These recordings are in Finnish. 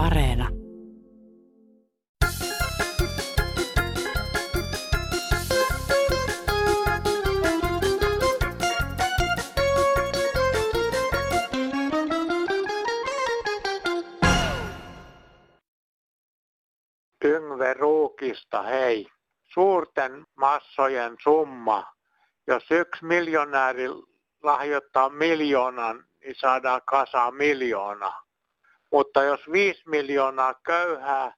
Areena. Yngve Ruukista, hei. Suurten massojen summa. Jos yksi miljonääri lahjoittaa miljoonan, niin saadaan kasa miljoona. Mutta jos viisi miljoonaa köyhää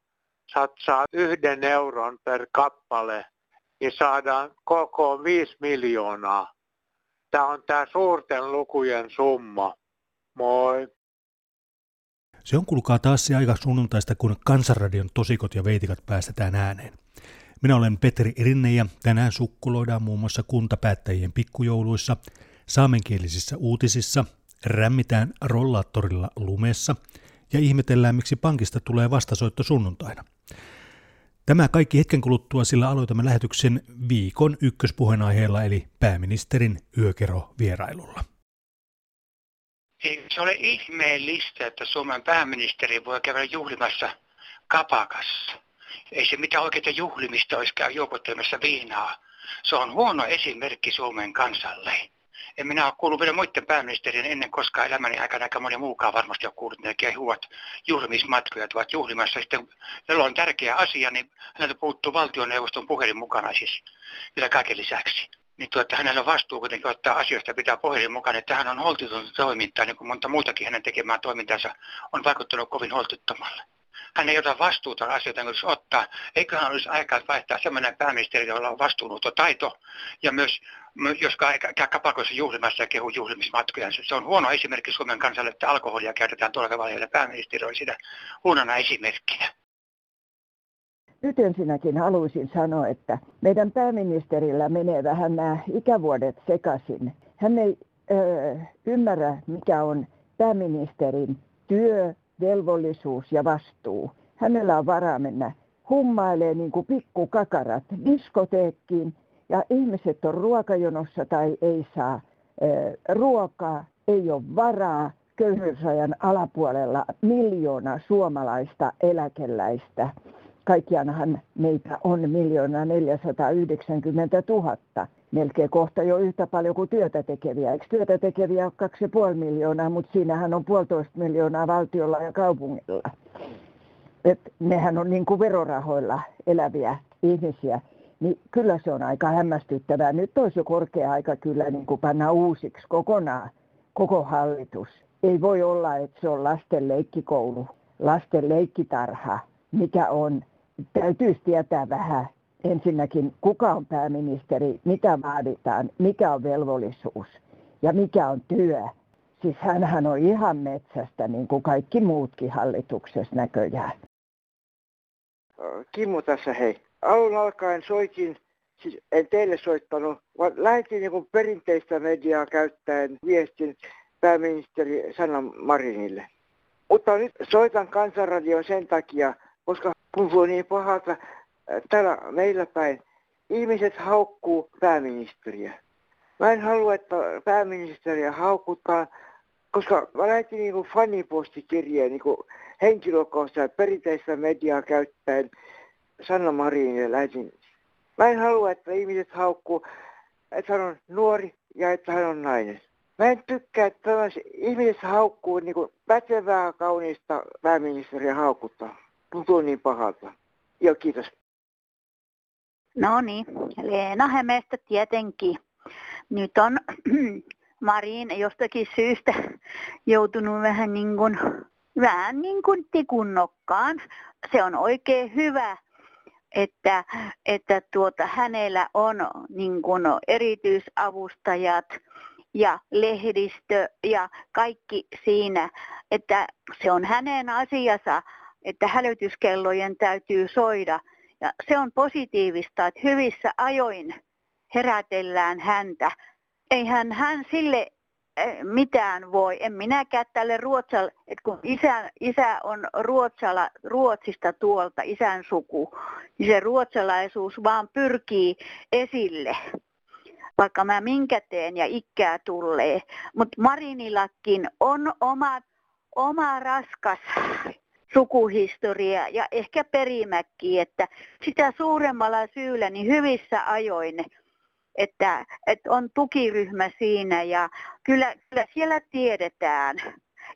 satsaa yhden euron per kappale, niin saadaan koko viisi miljoonaa. Tämä on tämä suurten lukujen summa. Moi. Se on kulkaa taas se aika sunnuntaista, kun Kansanradion tosikot ja veitikat päästetään ääneen. Minä olen Petri Rinne ja tänään sukkuloidaan muun muassa kuntapäättäjien pikkujouluissa, saamenkielisissä uutisissa, rämmitään rollaattorilla lumessa ja ihmetellään, miksi pankista tulee vastasoitto sunnuntaina. Tämä kaikki hetken kuluttua, sillä aloitamme lähetyksen viikon ykköspuheenaiheella eli pääministerin yökero vierailulla. Se ole ihmeellistä, että Suomen pääministeri voi käydä juhlimassa kapakassa? Ei se mitään oikeita juhlimista olisi käy viinaa. Se on huono esimerkki Suomen kansalle. En minä ole kuullut vielä muiden pääministerien ennen koskaan elämäni aikana, aika moni muukaan varmasti ole kuullut, ne kehuvat juhlimismatkoja, ovat juhlimassa. Sitten, jolla on tärkeä asia, niin häneltä puuttuu valtioneuvoston puhelin mukana siis vielä kaiken lisäksi niin tuota, hänellä on vastuu kuitenkin ottaa asioista pitää puhelin mukaan, että hän on holtitonta toimintaa, niin kuin monta muutakin hänen tekemään toimintansa on vaikuttanut kovin holtittomalle. Hän ei ota vastuuta asioita, jos ottaa. Eiköhän olisi aikaa vaihtaa sellainen pääministeri, jolla on vastuunottotaito ja myös jos käy kapakoissa juhlimassa ja kehu juhlimismatkoja. Se on huono esimerkki Suomen kansalle, että alkoholia käytetään tuolla tavalla, ja pääministeri oli siinä huonona esimerkkinä. Nyt ensinnäkin haluaisin sanoa, että meidän pääministerillä menee vähän nämä ikävuodet sekaisin. Hän ei ö, ymmärrä, mikä on pääministerin työ, velvollisuus ja vastuu. Hänellä on varaa mennä hummailee niin kuin pikkukakarat diskoteekkiin ja ihmiset on ruokajonossa tai ei saa ö, ruokaa, ei ole varaa. Köyhyysrajan alapuolella miljoona suomalaista eläkeläistä Kaikkiaanhan meitä on miljoona 490 000, melkein kohta jo yhtä paljon kuin työtä tekeviä. Eikö työtä tekeviä ole 2,5 miljoonaa, mutta siinähän on puolitoista miljoonaa valtiolla ja kaupungilla. Et nehän on niin kuin verorahoilla eläviä ihmisiä. Niin kyllä se on aika hämmästyttävää. Nyt olisi jo korkea aika kyllä niin kuin panna uusiksi kokonaan koko hallitus. Ei voi olla, että se on lasten leikkikoulu, lasten leikkitarha, mikä on täytyisi tietää vähän ensinnäkin, kuka on pääministeri, mitä vaaditaan, mikä on velvollisuus ja mikä on työ. Siis hän on ihan metsästä, niin kuin kaikki muutkin hallituksessa näköjään. Kimmo tässä hei. Alun alkaen soitin, siis en teille soittanut, vaan lähetin niin perinteistä mediaa käyttäen viestin pääministeri Sanna Marinille. Mutta nyt soitan kansanradioon sen takia, koska tuntuu niin pahalta täällä meillä päin. Ihmiset haukkuu pääministeriä. Mä en halua, että pääministeriä haukutaan, koska mä lähetin niin fanipostikirjeen niin henkilökohtaisesti perinteistä mediaa käyttäen Sanna Marinille lähetin. Mä en halua, että ihmiset haukkuu, että hän on nuori ja että hän on nainen. Mä en tykkää, että ihmiset haukkuu niin pätevää, kaunista pääministeriä haukuttaa tuntuu niin pahalta. Joo, kiitos. No niin, Leena Hämeestä tietenkin. Nyt on Marin jostakin syystä joutunut vähän niin kuin, vähän niin kuin tikun nokkaan. Se on oikein hyvä, että, että tuota, hänellä on niin kuin erityisavustajat ja lehdistö ja kaikki siinä, että se on hänen asiansa että hälytyskellojen täytyy soida. Ja se on positiivista, että hyvissä ajoin herätellään häntä. Eihän hän sille eh, mitään voi. En minäkään tälle Ruotsalle, että kun isä, isä on Ruotsala, Ruotsista tuolta, isän suku, niin se ruotsalaisuus vaan pyrkii esille vaikka mä minkä teen ja ikkää tulee. Mutta Marinillakin on oma, oma raskas sukuhistoria ja ehkä perimäkki, että sitä suuremmalla syyllä niin hyvissä ajoin, että, että on tukiryhmä siinä ja kyllä, kyllä siellä tiedetään.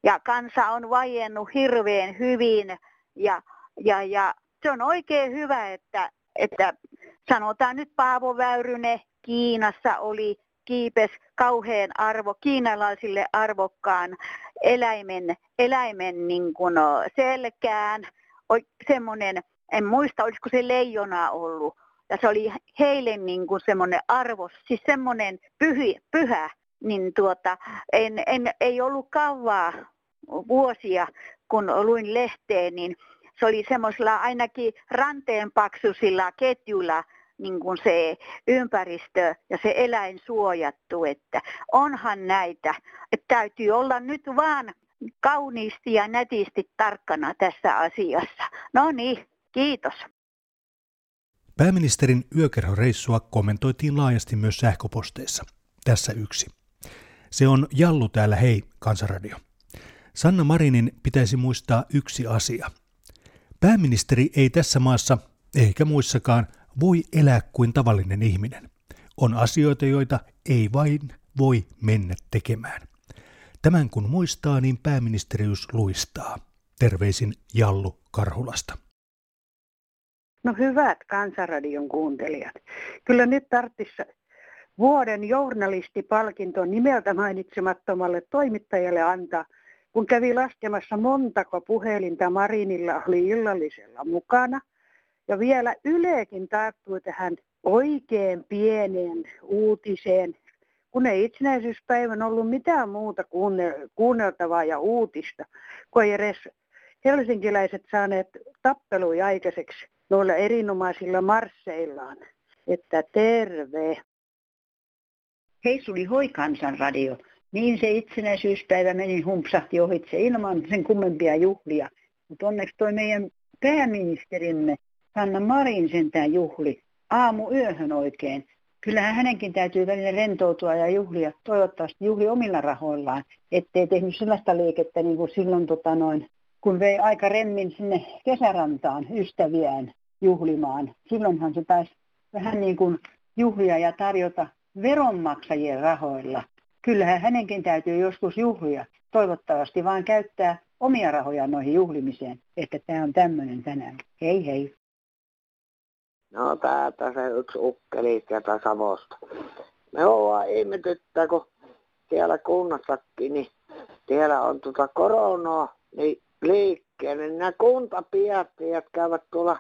Ja kansa on vajennut hirveän hyvin ja, ja, ja se on oikein hyvä, että, että sanotaan nyt Paavo Väyrynen Kiinassa oli kiipes kauhean arvo kiinalaisille arvokkaan eläimen, eläimen niin kuin selkään. Semmoinen, en muista olisiko se leijona ollut. Ja se oli heille niin kuin semmoinen arvo, siis semmoinen pyhi, pyhä, niin tuota, en, en, ei ollut kauaa vuosia, kun luin lehteen, niin se oli semmoisilla ainakin ranteen paksuisilla ketjuilla niin kuin se ympäristö ja se eläin suojattu, että onhan näitä, että täytyy olla nyt vaan kauniisti ja nätisti tarkkana tässä asiassa. No niin, kiitos. Pääministerin yökerhoreissua kommentoitiin laajasti myös sähköposteissa. Tässä yksi. Se on Jallu täällä hei, Kansanradio. Sanna Marinin pitäisi muistaa yksi asia. Pääministeri ei tässä maassa, eikä muissakaan, voi elää kuin tavallinen ihminen. On asioita, joita ei vain voi mennä tekemään. Tämän kun muistaa, niin pääministeriys luistaa. Terveisin Jallu Karhulasta. No hyvät Kansanradion kuuntelijat. Kyllä nyt tarvitsisi vuoden journalistipalkinto nimeltä mainitsemattomalle toimittajalle antaa, kun kävi laskemassa montako puhelinta Marinilla oli illallisella mukana – ja vielä Ylekin tarttui tähän oikein pieneen uutiseen, kun ei itsenäisyyspäivän ollut mitään muuta kuunneltavaa ja uutista, kun ei edes helsinkiläiset saaneet tappeluja aikaiseksi noilla erinomaisilla marsseillaan. Että terve. Hei, suli hoi kansanradio. Niin se itsenäisyyspäivä meni humpsahti ohitse ilman sen kummempia juhlia. Mutta onneksi toi meidän pääministerimme Sanna Marin sentään juhli aamu yöhön oikein. Kyllähän hänenkin täytyy välillä rentoutua ja juhlia, toivottavasti juhli omilla rahoillaan, ettei tehnyt sellaista liikettä niin kuin silloin tota noin, kun vei aika remmin sinne kesärantaan ystäviään juhlimaan. Silloinhan se taisi vähän niin kuin juhlia ja tarjota veronmaksajien rahoilla. Kyllähän hänenkin täytyy joskus juhlia. Toivottavasti vaan käyttää omia rahoja noihin juhlimiseen, että tämä on tämmöinen tänään. Hei hei. No täältä se yksi ukkeli sieltä Savosta. Me ollaan ihmetyttä, kun siellä kunnassakin, niin siellä on tuota koronaa, niin liikkeelle. Niin nämä kuntapiättäjät käyvät tuolla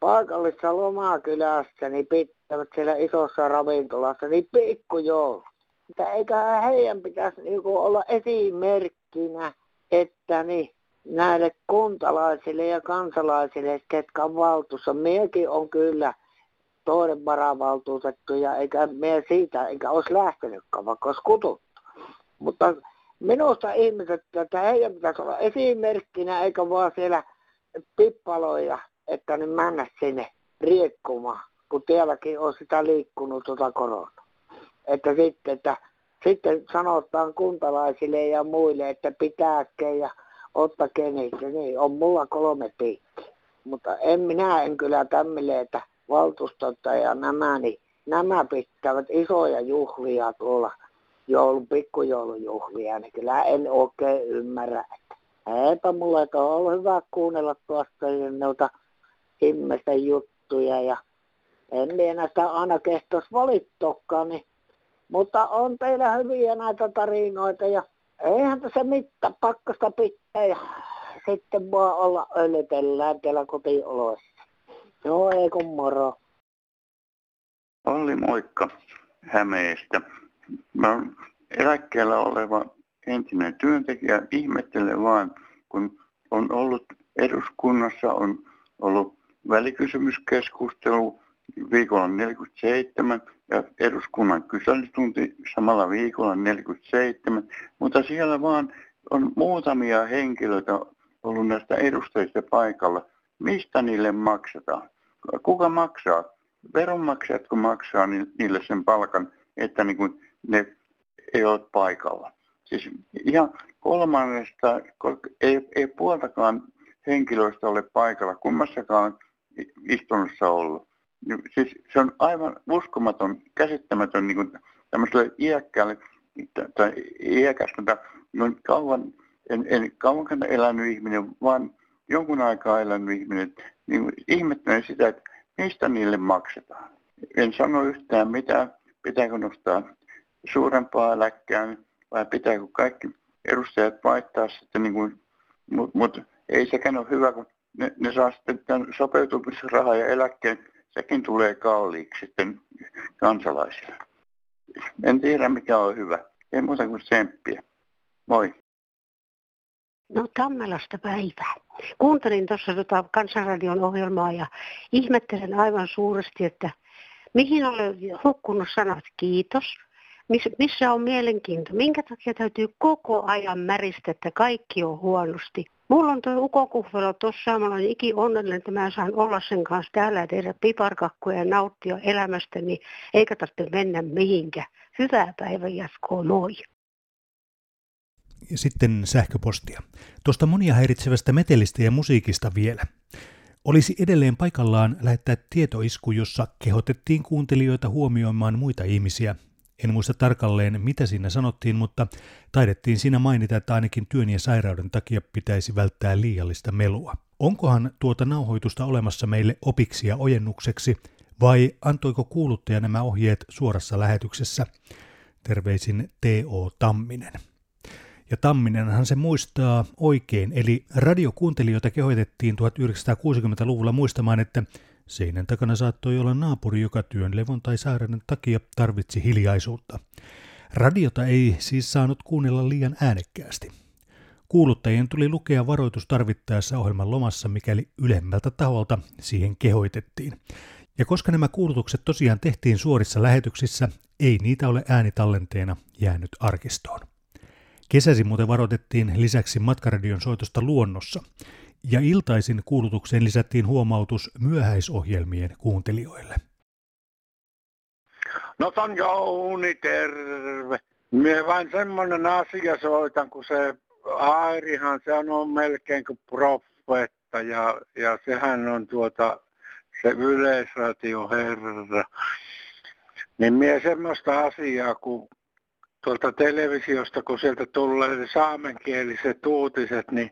paikallisessa lomakylässä, niin pitävät siellä isossa ravintolassa, niin pikkujoulu. Mutta eikä heidän pitäisi niinku olla esimerkkinä, että niin näille kuntalaisille ja kansalaisille, ketkä on valtuussa. Miekin on kyllä toinen varavaltuutettu ja eikä me siitä, eikä olisi lähtenytkään, vaikka olisi kututtu. Mutta minusta ihmiset, että heidän pitäisi olla esimerkkinä, eikä vaan siellä pippaloja, että ne mennä sinne riekkumaan, kun tielläkin on sitä liikkunut tuota koronaa. Että sitten, että sitten sanotaan kuntalaisille ja muille, että pitääkö ja ottakee niitä, niin on mulla kolme piikkiä. Mutta en minä en kyllä tämmöille, että valtuustot ja nämä, niin nämä pitävät isoja juhlia tuolla joulun, pikkujoulujuhlia, niin kyllä en oikein ymmärrä. Eipä mulla, että on ollut hyvä kuunnella tuosta noita ihmisten juttuja ja en minä sitä aina kehtos valittokaan, niin, mutta on teillä hyviä näitä tarinoita ja eihän tässä mitään pakkasta pitää ja sitten vaan olla öljytellään täällä kotioloissa. Joo, ei kun moro. Olli moikka Hämeestä. Mä olen eläkkeellä oleva entinen työntekijä. Ihmettelen vaan, kun on ollut eduskunnassa, on ollut välikysymyskeskustelu viikolla 47 ja eduskunnan kyselytunti samalla viikolla 47, mutta siellä vaan on muutamia henkilöitä ollut näistä edustajista paikalla. Mistä niille maksetaan? Kuka maksaa? Veronmaksajatko maksaa niille sen palkan, että niin kuin ne ei ole paikalla? Siis ihan kolmannesta, ei, ei puoltakaan henkilöistä ole paikalla kummassakaan istunnossa ollut. Siis se on aivan uskomaton, käsittämätön niin kuin tämmöiselle iäkkäälle tai iäkäs, mutta niin kauan, en, en kauankaan elänyt ihminen, vaan jonkun aikaa elänyt ihminen, niin ihmettelen sitä, että mistä niille maksetaan. En sano yhtään mitään, pitääkö nostaa suurempaa eläkkään vai pitääkö kaikki edustajat vaihtaa sitten, niin kuin, mutta mut, ei sekään ole hyvä, kun ne, ne saa sitten tämän sopeutumisrahaa ja eläkkeen, sekin tulee kalliiksi sitten kansalaisille. En tiedä mikä on hyvä. Ei muuta kuin tsemppiä. Moi. No Tammelasta päivää. Kuuntelin tuossa tota Kansanradion ohjelmaa ja ihmettelen aivan suuresti, että mihin olen hukkunut sanat kiitos, Miss, missä on mielenkiinto, minkä takia täytyy koko ajan märistä, että kaikki on huonosti. Mulla on tuo ukokuhvelo tuossa, mä olen iki onnellinen, että mä saan olla sen kanssa täällä ja tehdä piparkakkuja ja nauttia elämästäni, eikä tarvitse mennä mihinkään. Hyvää päivän jatkoa, moi! Sitten sähköpostia. Tuosta monia häiritsevästä metelistä ja musiikista vielä. Olisi edelleen paikallaan lähettää tietoisku, jossa kehotettiin kuuntelijoita huomioimaan muita ihmisiä. En muista tarkalleen, mitä siinä sanottiin, mutta taidettiin siinä mainita, että ainakin työn ja sairauden takia pitäisi välttää liiallista melua. Onkohan tuota nauhoitusta olemassa meille opiksi ja ojennukseksi, vai antoiko kuuluttaja nämä ohjeet suorassa lähetyksessä? Terveisin T.O. Tamminen. Ja Tamminenhan se muistaa oikein, eli radiokuuntelijoita kehoitettiin 1960-luvulla muistamaan, että seinän takana saattoi olla naapuri, joka työn levon tai sairauden takia tarvitsi hiljaisuutta. Radiota ei siis saanut kuunnella liian äänekkäästi. Kuuluttajien tuli lukea varoitus tarvittaessa ohjelman lomassa, mikäli ylemmältä taholta siihen kehoitettiin. Ja koska nämä kuulutukset tosiaan tehtiin suorissa lähetyksissä, ei niitä ole äänitallenteena jäänyt arkistoon. Kesäsi muuten varoitettiin lisäksi matkaradion soitosta luonnossa, ja iltaisin kuulutukseen lisättiin huomautus myöhäisohjelmien kuuntelijoille. No on Jouni, terve. Mie vain semmoinen asia soitan, kun se Airihan, se on melkein kuin profeetta ja, ja sehän on tuota se yleisratio herra. Niin mie semmoista asiaa, kun tuolta televisiosta, kun sieltä tulee saamenkieliset uutiset, niin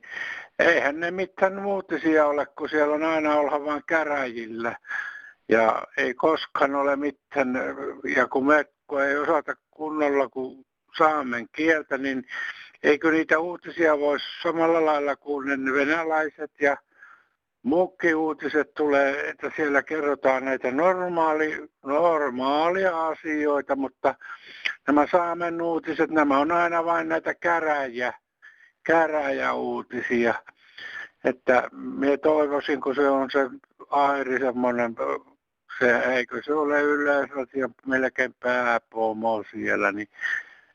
eihän ne mitään uutisia ole, kun siellä on aina olla vain käräjillä. Ja ei koskaan ole mitään, ja kun me kun ei osata kunnolla kuin saamen kieltä, niin eikö niitä uutisia voisi samalla lailla kuin ne venäläiset ja Muukki uutiset tulee, että siellä kerrotaan näitä normaali, normaalia asioita, mutta nämä Saamen uutiset, nämä on aina vain näitä käräjä, käräjäuutisia. Että minä toivoisin, kun se on se Airi semmoinen, se, eikö se ole yleisradio melkein pääpomo siellä, niin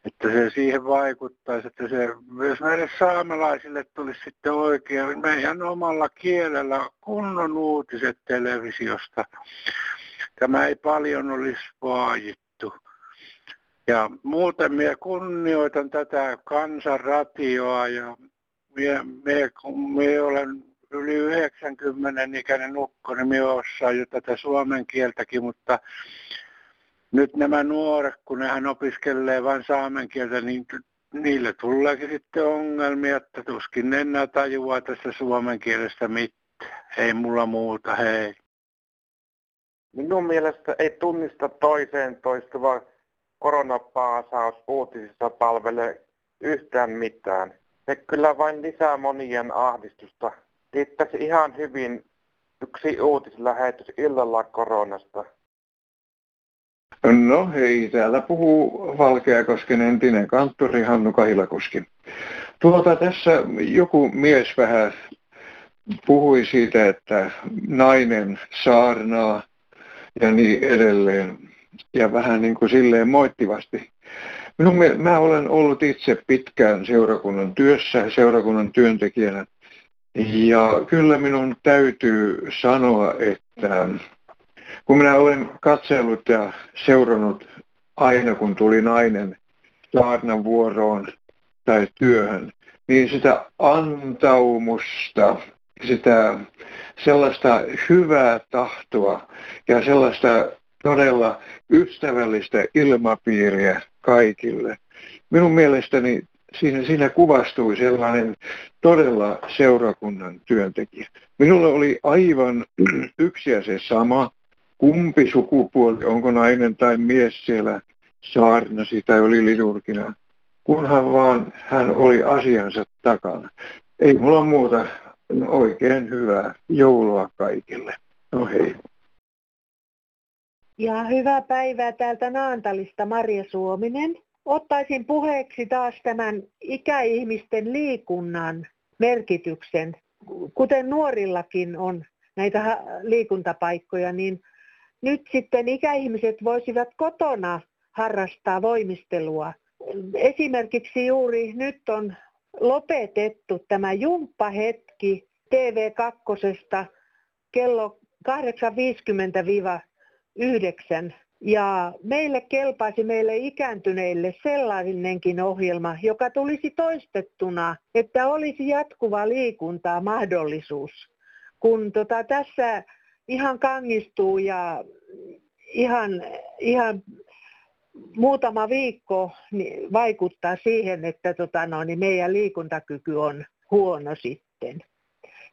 että se siihen vaikuttaisi, että se myös meille saamelaisille tulisi sitten oikein meidän omalla kielellä kunnon uutiset televisiosta. Tämä ei paljon olisi vaajittu. Ja muuten minä kunnioitan tätä kansanratioa ja minä, minä, kun minä olen yli 90 ikäinen ukko, niin minä osaan jo tätä suomen kieltäkin, mutta nyt nämä nuoret, kun nehän opiskelee vain saamen kieltä, niin niille tuleekin sitten ongelmia, että tuskin ne enää tajuaa tästä suomen kielestä mitään. Ei mulla muuta, hei. Minun mielestä ei tunnista toiseen toistuva koronapaasaus uutisissa palvele yhtään mitään. Se kyllä vain lisää monien ahdistusta. Riittäisi ihan hyvin yksi uutislähetys illalla koronasta. No hei, täällä puhuu Valkeakosken entinen kanttori Hannu Kahilakoski. Tuota, tässä joku mies vähän puhui siitä, että nainen saarnaa ja niin edelleen. Ja vähän niin kuin silleen moittivasti. Minun, mä olen ollut itse pitkään seurakunnan työssä, seurakunnan työntekijänä. Ja kyllä minun täytyy sanoa, että kun minä olen katsellut ja seurannut aina, kun tuli nainen saarnan vuoroon tai työhön, niin sitä antaumusta sitä sellaista hyvää tahtoa ja sellaista todella ystävällistä ilmapiiriä kaikille. Minun mielestäni siinä, siinä kuvastui sellainen todella seurakunnan työntekijä. Minulla oli aivan yksi ja se sama, kumpi sukupuoli, onko nainen tai mies siellä saarnasi tai oli liturgina, kunhan vaan hän oli asiansa takana. Ei mulla muuta oikein hyvää joulua kaikille. No hei. Ja hyvää päivää täältä Naantalista Marja Suominen. Ottaisin puheeksi taas tämän ikäihmisten liikunnan merkityksen. Kuten nuorillakin on näitä liikuntapaikkoja, niin nyt sitten ikäihmiset voisivat kotona harrastaa voimistelua. Esimerkiksi juuri nyt on lopetettu tämä jumppahetki TV2 kello 8.50-9. Ja meille kelpaisi meille ikääntyneille sellainenkin ohjelma, joka tulisi toistettuna, että olisi jatkuva liikuntaa mahdollisuus. Kun tota, tässä ihan kangistuu ja ihan, ihan muutama viikko niin vaikuttaa siihen, että tota, no, niin meidän liikuntakyky on huono sitten.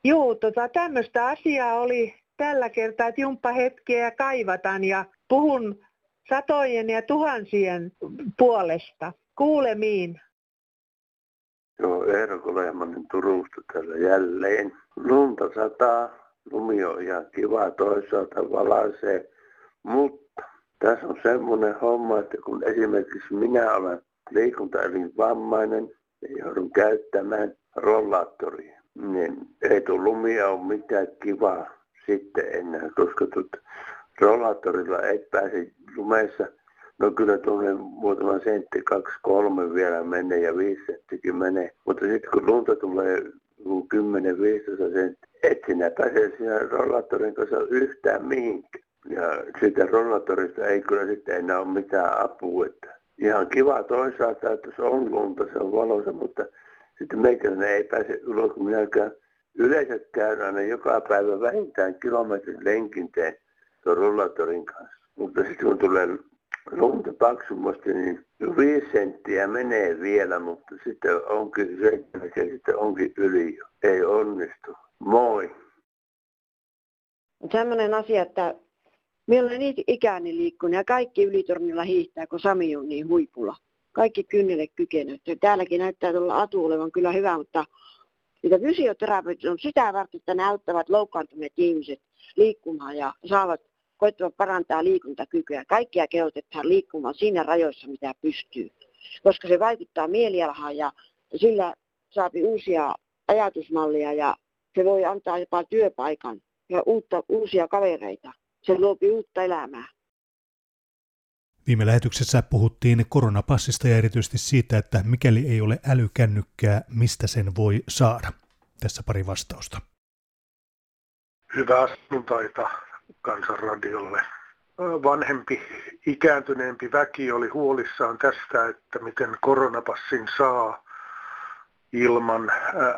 Joo, tota, tämmöistä asiaa oli tällä kertaa, että jumppa hetkeä kaivataan ja puhun satojen ja tuhansien puolesta. Kuulemiin. Joo, Eero Lehmanen Turusta täällä jälleen. Lunta sataa, lumi on ihan kiva, toisaalta valaisee, mutta tässä on semmoinen homma, että kun esimerkiksi minä olen liikuntaelin vammainen ja joudun käyttämään rollaattoria, niin ei tuo lumia ole mitään kivaa sitten enää, koska tuot rollaattorilla ei pääse lumeessa. No kyllä tuonne muutama sentti, kaksi, kolme vielä menee ja viisi senttikin menee. Mutta sitten kun lunta tulee 10-15 senttiä, et sinä pääse siinä rollaattorin kanssa yhtään mihinkään. Ja siitä rollaattorista ei kyllä sitten enää ole mitään apua. Että ihan kiva toisaalta, että se on lunta, se on valoisa, mutta sitten meikäläinen ei pääse ulos, kun minäkään yleensä käyn aina joka päivä vähintään kilometrin lenkinteen tuon rollaattorin kanssa. Mutta sitten kun tulee lunta paksumasti, niin viisi senttiä menee vielä, mutta sitten onkin seitsemän ja sitten onkin yli jo. Ei onnistu. Moi. Sellainen asia, että minä olen niin ikäni liikkunut ja kaikki ylitornilla hiihtää, kun Sami on niin huipulla. Kaikki kynnelle kykenevät. Täälläkin näyttää tuolla Atu olevan kyllä hyvä, mutta mitä fysioterapeutit on sitä varten, että ne auttavat loukkaantuneet ihmiset liikkumaan ja saavat koittavat parantaa liikuntakykyä. Kaikkia kehotetaan liikkumaan siinä rajoissa, mitä pystyy. Koska se vaikuttaa mielialaan ja sillä saapi uusia ajatusmallia ja se voi antaa jopa työpaikan ja uutta, uusia kavereita. Se luopi uutta elämää. Viime lähetyksessä puhuttiin koronapassista ja erityisesti siitä, että mikäli ei ole älykännykkää, mistä sen voi saada. Tässä pari vastausta. Hyvää sunnuntaita kansanradiolle. Vanhempi, ikääntyneempi väki oli huolissaan tästä, että miten koronapassin saa ilman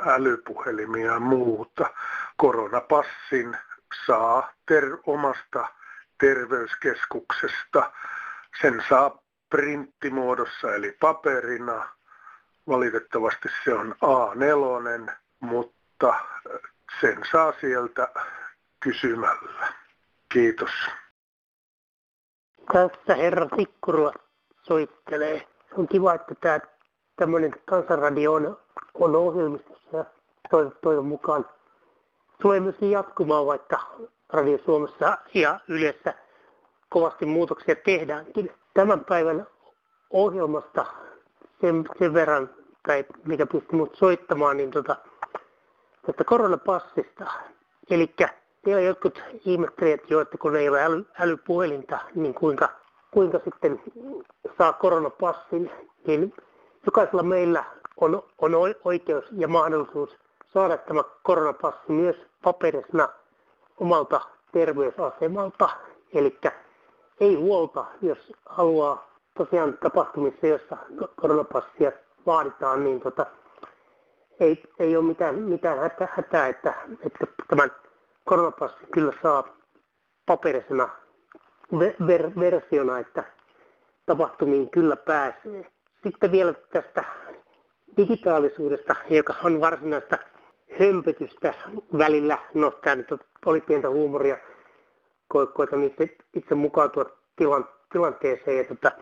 älypuhelimia ja muuta. Koronapassin saa ter- omasta terveyskeskuksesta. Sen saa printtimuodossa eli paperina. Valitettavasti se on A4, mutta sen saa sieltä kysymällä. Kiitos. Tässä herra Tikkurua soittelee. On kiva, että tämä tämmöinen kansanradio on, on ohjelmistossa ja toivon, toivon mukaan tulee myöskin jatkumaan, vaikka Radio Suomessa ja yleensä kovasti muutoksia tehdäänkin. Tämän päivän ohjelmasta sen, sen verran, tai mikä pystyi mut soittamaan, niin tota, tästä koronapassista. Eli siellä jotkut ihmettelevät jo, että kun ei ole äly, älypuhelinta, niin kuinka, kuinka sitten saa koronapassin, niin jokaisella meillä on, on oikeus ja mahdollisuus saada tämä koronapassi myös paperisena omalta terveysasemalta. Eli ei huolta, jos haluaa tosiaan tapahtumissa, jossa koronapassia vaaditaan, niin tota, ei, ei ole mitään, mitään hätää, hätää että, että tämän koronapassin kyllä saa paperisena ver, versiona, että tapahtumiin kyllä pääsee. Sitten vielä tästä digitaalisuudesta, joka on varsinaista hömpötystä välillä. No, tämä nyt oli pientä huumoria. Ko- koitan itse, itse mukautua tilan, tilanteeseen. Ja tota,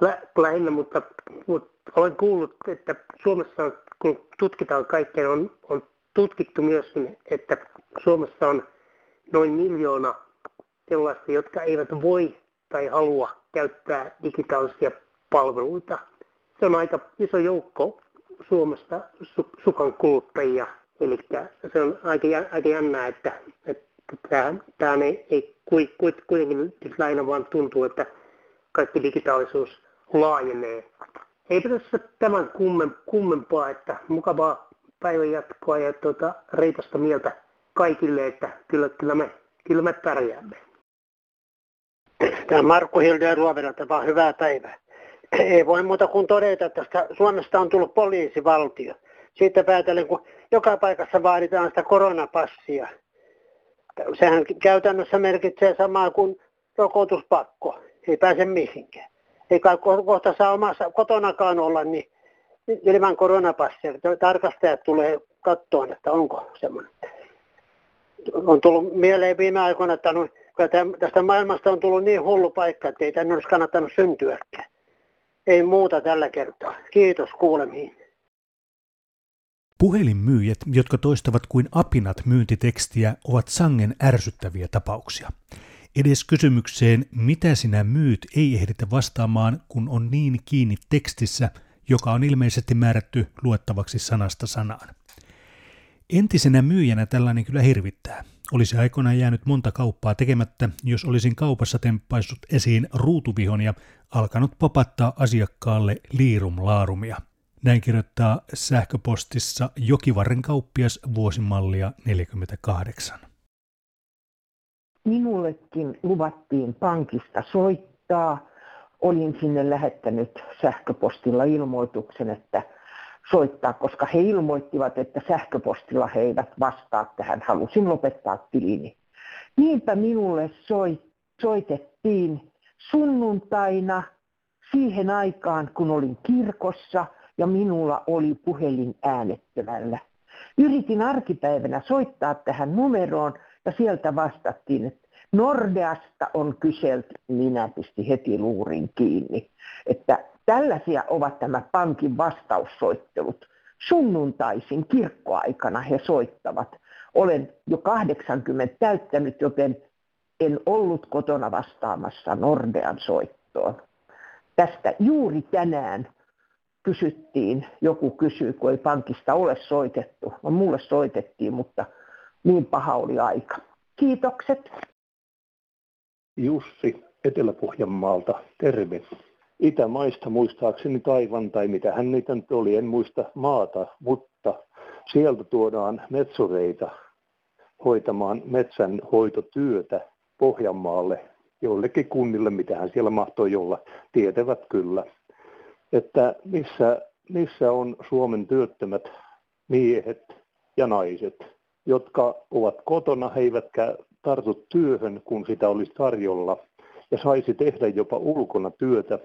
lä, lähinnä, mutta, mutta, olen kuullut, että Suomessa kun tutkitaan kaikkea, on, on tutkittu myös, että Suomessa on noin miljoona sellaista, jotka eivät voi tai halua käyttää digitaalisia palveluita. Se on aika iso joukko Suomesta su- sukan kuluttajia. Eli se on aika, aika jännää, että, että tämä, ei, ei kuitenkin lähinnä vaan tuntuu, että kaikki digitaalisuus laajenee. Eipä tässä tämän kummen, kummempaa, että mukavaa päivän jatkoa ja tuota, reipasta mieltä kaikille, että kyllä, kyllä, me, kyllä me pärjäämme. Tämä Markku Hilde Ruovedelta vaan hyvää päivää. Ei voi muuta kuin todeta, että tästä Suomesta on tullut poliisivaltio. Siitä päätellen, kun joka paikassa vaaditaan sitä koronapassia. Sehän käytännössä merkitsee samaa kuin rokotuspakko. Ei pääse mihinkään. Ei kai kohta saa omassa kotonakaan olla, niin ilman koronapassia. Tarkastajat tulee kattoon, että onko semmoinen. On tullut mieleen viime aikoina, että tästä maailmasta on tullut niin hullu paikka, että ei tänne olisi kannattanut syntyäkään. Ei muuta tällä kertaa. Kiitos kuulemiin. Puhelinmyyjät, jotka toistavat kuin apinat myyntitekstiä, ovat sangen ärsyttäviä tapauksia. Edes kysymykseen, mitä sinä myyt, ei ehditä vastaamaan, kun on niin kiinni tekstissä, joka on ilmeisesti määrätty luettavaksi sanasta sanaan. Entisenä myyjänä tällainen kyllä hirvittää. Olisi aikoinaan jäänyt monta kauppaa tekemättä, jos olisin kaupassa temppaissut esiin ruutuvihon ja alkanut popattaa asiakkaalle liirum laarumia. Näin kirjoittaa sähköpostissa Jokivarren kauppias vuosimallia 48. Minullekin luvattiin pankista soittaa. Olin sinne lähettänyt sähköpostilla ilmoituksen, että soittaa, koska he ilmoittivat, että sähköpostilla he eivät vastaa tähän. Halusin lopettaa tilini. Niinpä minulle soitettiin sunnuntaina siihen aikaan, kun olin kirkossa ja minulla oli puhelin äänettömällä. Yritin arkipäivänä soittaa tähän numeroon ja sieltä vastattiin, että Nordeasta on kyselty, minä pisti heti luurin kiinni. Että tällaisia ovat tämä pankin vastaussoittelut. Sunnuntaisin kirkkoaikana he soittavat. Olen jo 80 täyttänyt, joten en ollut kotona vastaamassa Nordean soittoon. Tästä juuri tänään kysyttiin, joku kysyi, kun ei pankista ole soitettu. No mulle soitettiin, mutta niin paha oli aika. Kiitokset. Jussi Etelä-Pohjanmaalta, terve. Itämaista muistaakseni Taivan tai mitä hän niitä nyt oli, en muista maata, mutta sieltä tuodaan metsureita hoitamaan metsänhoitotyötä Pohjanmaalle joillekin kunnille, mitä hän siellä mahtoi olla, tietävät kyllä. Että missä, missä on Suomen työttömät miehet ja naiset, jotka ovat kotona, he eivätkä tartu työhön, kun sitä olisi tarjolla, ja saisi tehdä jopa ulkona työtä.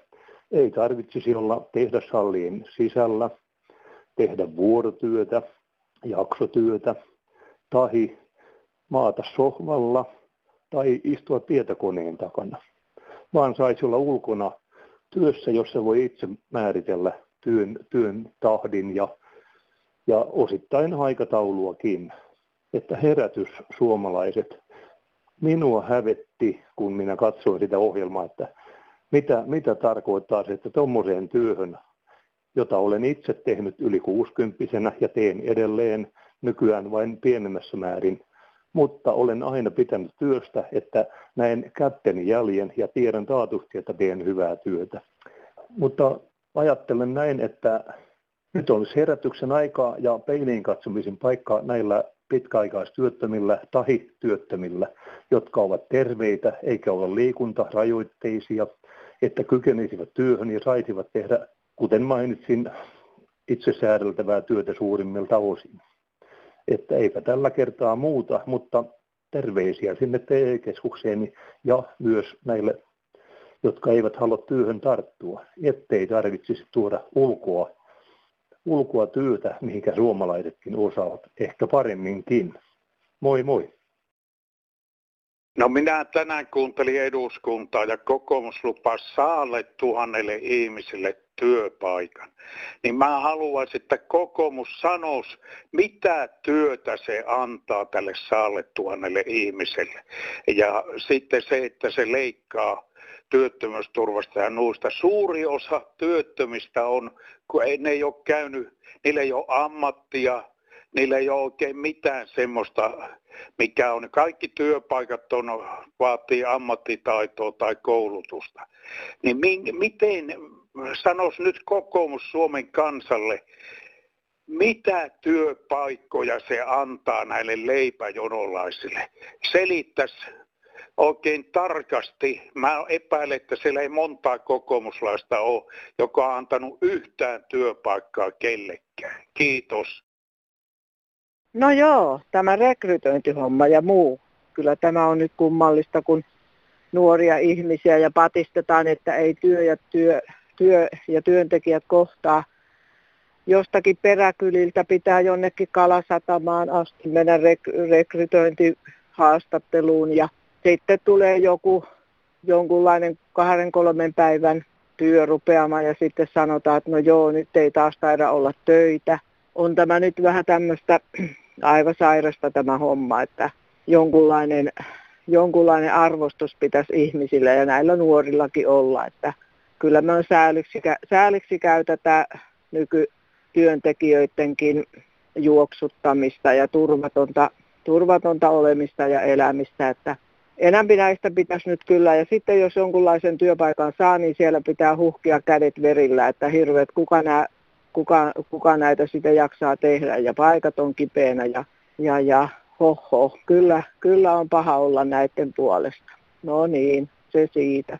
Ei tarvitsisi olla tehdashallien sisällä, tehdä vuorotyötä, jaksotyötä, tai maata sohvalla tai istua tietokoneen takana, vaan saisi olla ulkona työssä, jossa voi itse määritellä työn, työn tahdin ja, ja osittain aikatauluakin. Että herätys suomalaiset, minua hävetti, kun minä katsoin sitä ohjelmaa, että mitä, mitä tarkoittaa se, että tuommoiseen työhön, jota olen itse tehnyt yli 60 ja teen edelleen nykyään vain pienemmässä määrin, mutta olen aina pitänyt työstä, että näen kätteni jäljen ja tiedän taatusti, että teen hyvää työtä. Mutta ajattelen näin, että nyt olisi herätyksen aikaa ja peiliin katsomisen paikka näillä pitkäaikaistyöttömillä tai työttömillä, jotka ovat terveitä eikä ole liikuntarajoitteisia, että kykenisivät työhön ja saisivat tehdä, kuten mainitsin, itse säädeltävää työtä suurimmilta osin. Että eipä tällä kertaa muuta, mutta terveisiä sinne TE-keskukseen ja myös näille, jotka eivät halua työhön tarttua, ettei tarvitsisi tuoda ulkoa, ulkoa työtä, mihinkä suomalaisetkin osaavat ehkä paremminkin. Moi moi! No minä tänään kuuntelin eduskuntaa ja kokoomus lupasi saalle tuhannelle ihmiselle työpaikan. Niin mä haluaisin, että kokoomus sanoisi, mitä työtä se antaa tälle saalle tuhannelle ihmiselle. Ja sitten se, että se leikkaa työttömyysturvasta ja nuusta. Suuri osa työttömistä on, kun ei, ne ei ole käynyt, niillä ei ole ammattia, niillä ei ole oikein mitään semmoista, mikä on. Kaikki työpaikat on, vaatii ammattitaitoa tai koulutusta. Niin mi, miten, sanois nyt kokoomus Suomen kansalle, mitä työpaikkoja se antaa näille leipäjonolaisille? Selittäisi oikein tarkasti. Mä epäilen, että siellä ei montaa kokoomuslaista ole, joka on antanut yhtään työpaikkaa kellekään. Kiitos. No joo, tämä rekrytointihomma ja muu. Kyllä tämä on nyt kummallista, kun nuoria ihmisiä ja patistetaan, että ei työ ja, työ, työ ja työntekijät kohtaa. Jostakin peräkyliltä pitää jonnekin kalasatamaan asti mennä rek- rekrytointihaastatteluun ja sitten tulee joku jonkunlainen kahden kolmen päivän työ rupeamaan ja sitten sanotaan, että no joo, nyt ei taas taida olla töitä. On tämä nyt vähän tämmöistä aivan sairasta tämä homma, että jonkunlainen, jonkunlainen arvostus pitäisi ihmisillä ja näillä nuorillakin olla, että kyllä me on sääliksi, sääliksi käy tätä nykytyöntekijöidenkin juoksuttamista ja turvatonta, turvatonta olemista ja elämistä, että enämpi näistä pitäisi nyt kyllä, ja sitten jos jonkunlaisen työpaikan saa, niin siellä pitää huhkia kädet verillä, että hirveet, kuka, nää, kuka, kuka näitä sitä jaksaa tehdä, ja paikat on kipeänä, ja, ja, ja hoho, kyllä, kyllä on paha olla näiden puolesta. No niin, se siitä.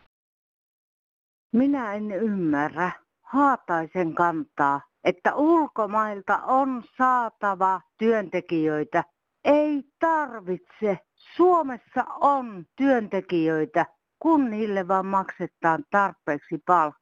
Minä en ymmärrä Haataisen kantaa, että ulkomailta on saatava työntekijöitä. Ei tarvitse Suomessa on työntekijöitä, kun niille vaan maksetaan tarpeeksi palkkaa.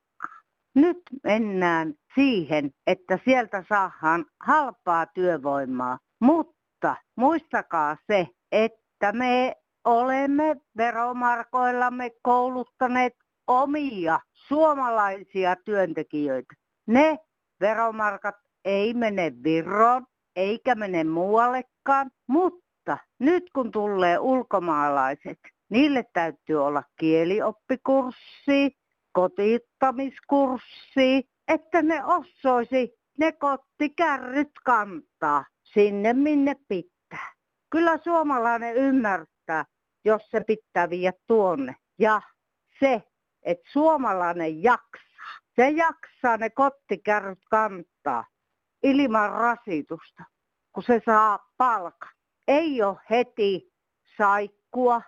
Nyt mennään siihen, että sieltä saadaan halpaa työvoimaa, mutta muistakaa se, että me olemme veromarkoillamme kouluttaneet omia suomalaisia työntekijöitä. Ne veromarkat ei mene Virroon eikä mene muuallekaan, mutta mutta nyt kun tulee ulkomaalaiset, niille täytyy olla kielioppikurssi, kotiuttamiskurssi, että ne osoisi ne kottikärryt kantaa sinne minne pitää. Kyllä suomalainen ymmärtää, jos se pitää viedä tuonne. Ja se, että suomalainen jaksaa, se jaksaa ne kottikärryt kantaa ilman rasitusta, kun se saa palkan ei ole heti saikkua,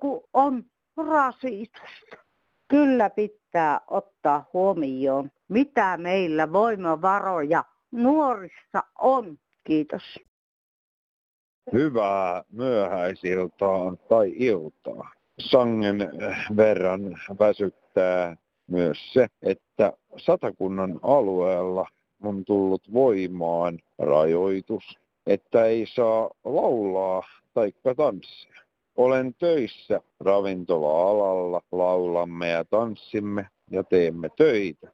kun on rasitusta. Kyllä pitää ottaa huomioon, mitä meillä voimavaroja nuorissa on. Kiitos. Hyvää myöhäisiltaa tai iltaa. Sangen verran väsyttää myös se, että satakunnan alueella on tullut voimaan rajoitus että ei saa laulaa tai tanssia. Olen töissä ravintola-alalla, laulamme ja tanssimme ja teemme töitä.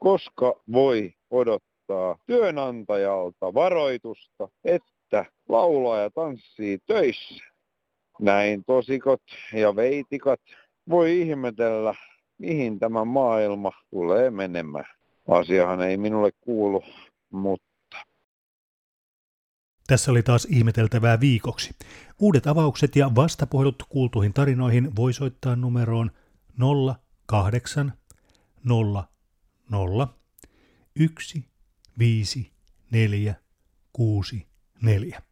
Koska voi odottaa työnantajalta varoitusta, että laulaa ja tanssii töissä. Näin tosikot ja veitikat voi ihmetellä, mihin tämä maailma tulee menemään. Asiahan ei minulle kuulu, mutta tässä oli taas ihmeteltävää viikoksi. Uudet avaukset ja vastapuhelut kuultuihin tarinoihin voi soittaa numeroon 08 0 0 1 5 4 6 4.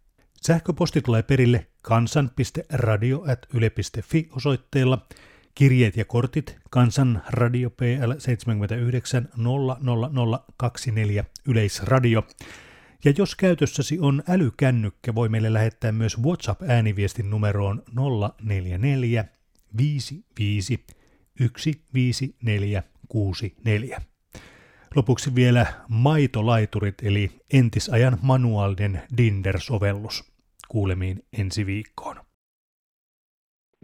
Sähköposti tulee perille kansan.radio.yle.fi osoitteella. Kirjeet ja kortit Kansan Radio PL 79 00024 Yleisradio. Ja jos käytössäsi on älykännykkä, voi meille lähettää myös WhatsApp-ääniviestin numeroon 044 55 15464. Lopuksi vielä maitolaiturit eli entisajan manuaalinen Dinder-sovellus. Kuulemiin ensi viikkoon.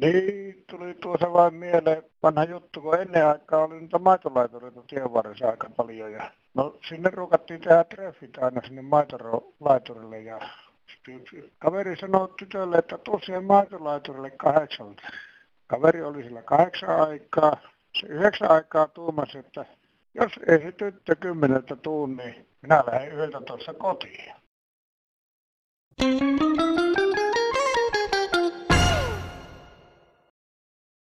Niin, tuli tuossa vain mieleen vanha juttu, kun ennen aikaa oli niitä maitolaitureita tien varressa aika paljon. Ja, no sinne ruukattiin tehdä treffit aina sinne maitolaiturille ja kaveri sanoi tytölle, että tuu siihen maitolaiturille kahdeksalta. Kaveri oli sillä kahdeksan aikaa. Se yhdeksän aikaa tuumasi, että jos ei se tyttö kymmeneltä tuu, niin minä lähden yhdeltä tuossa kotiin. Thank you.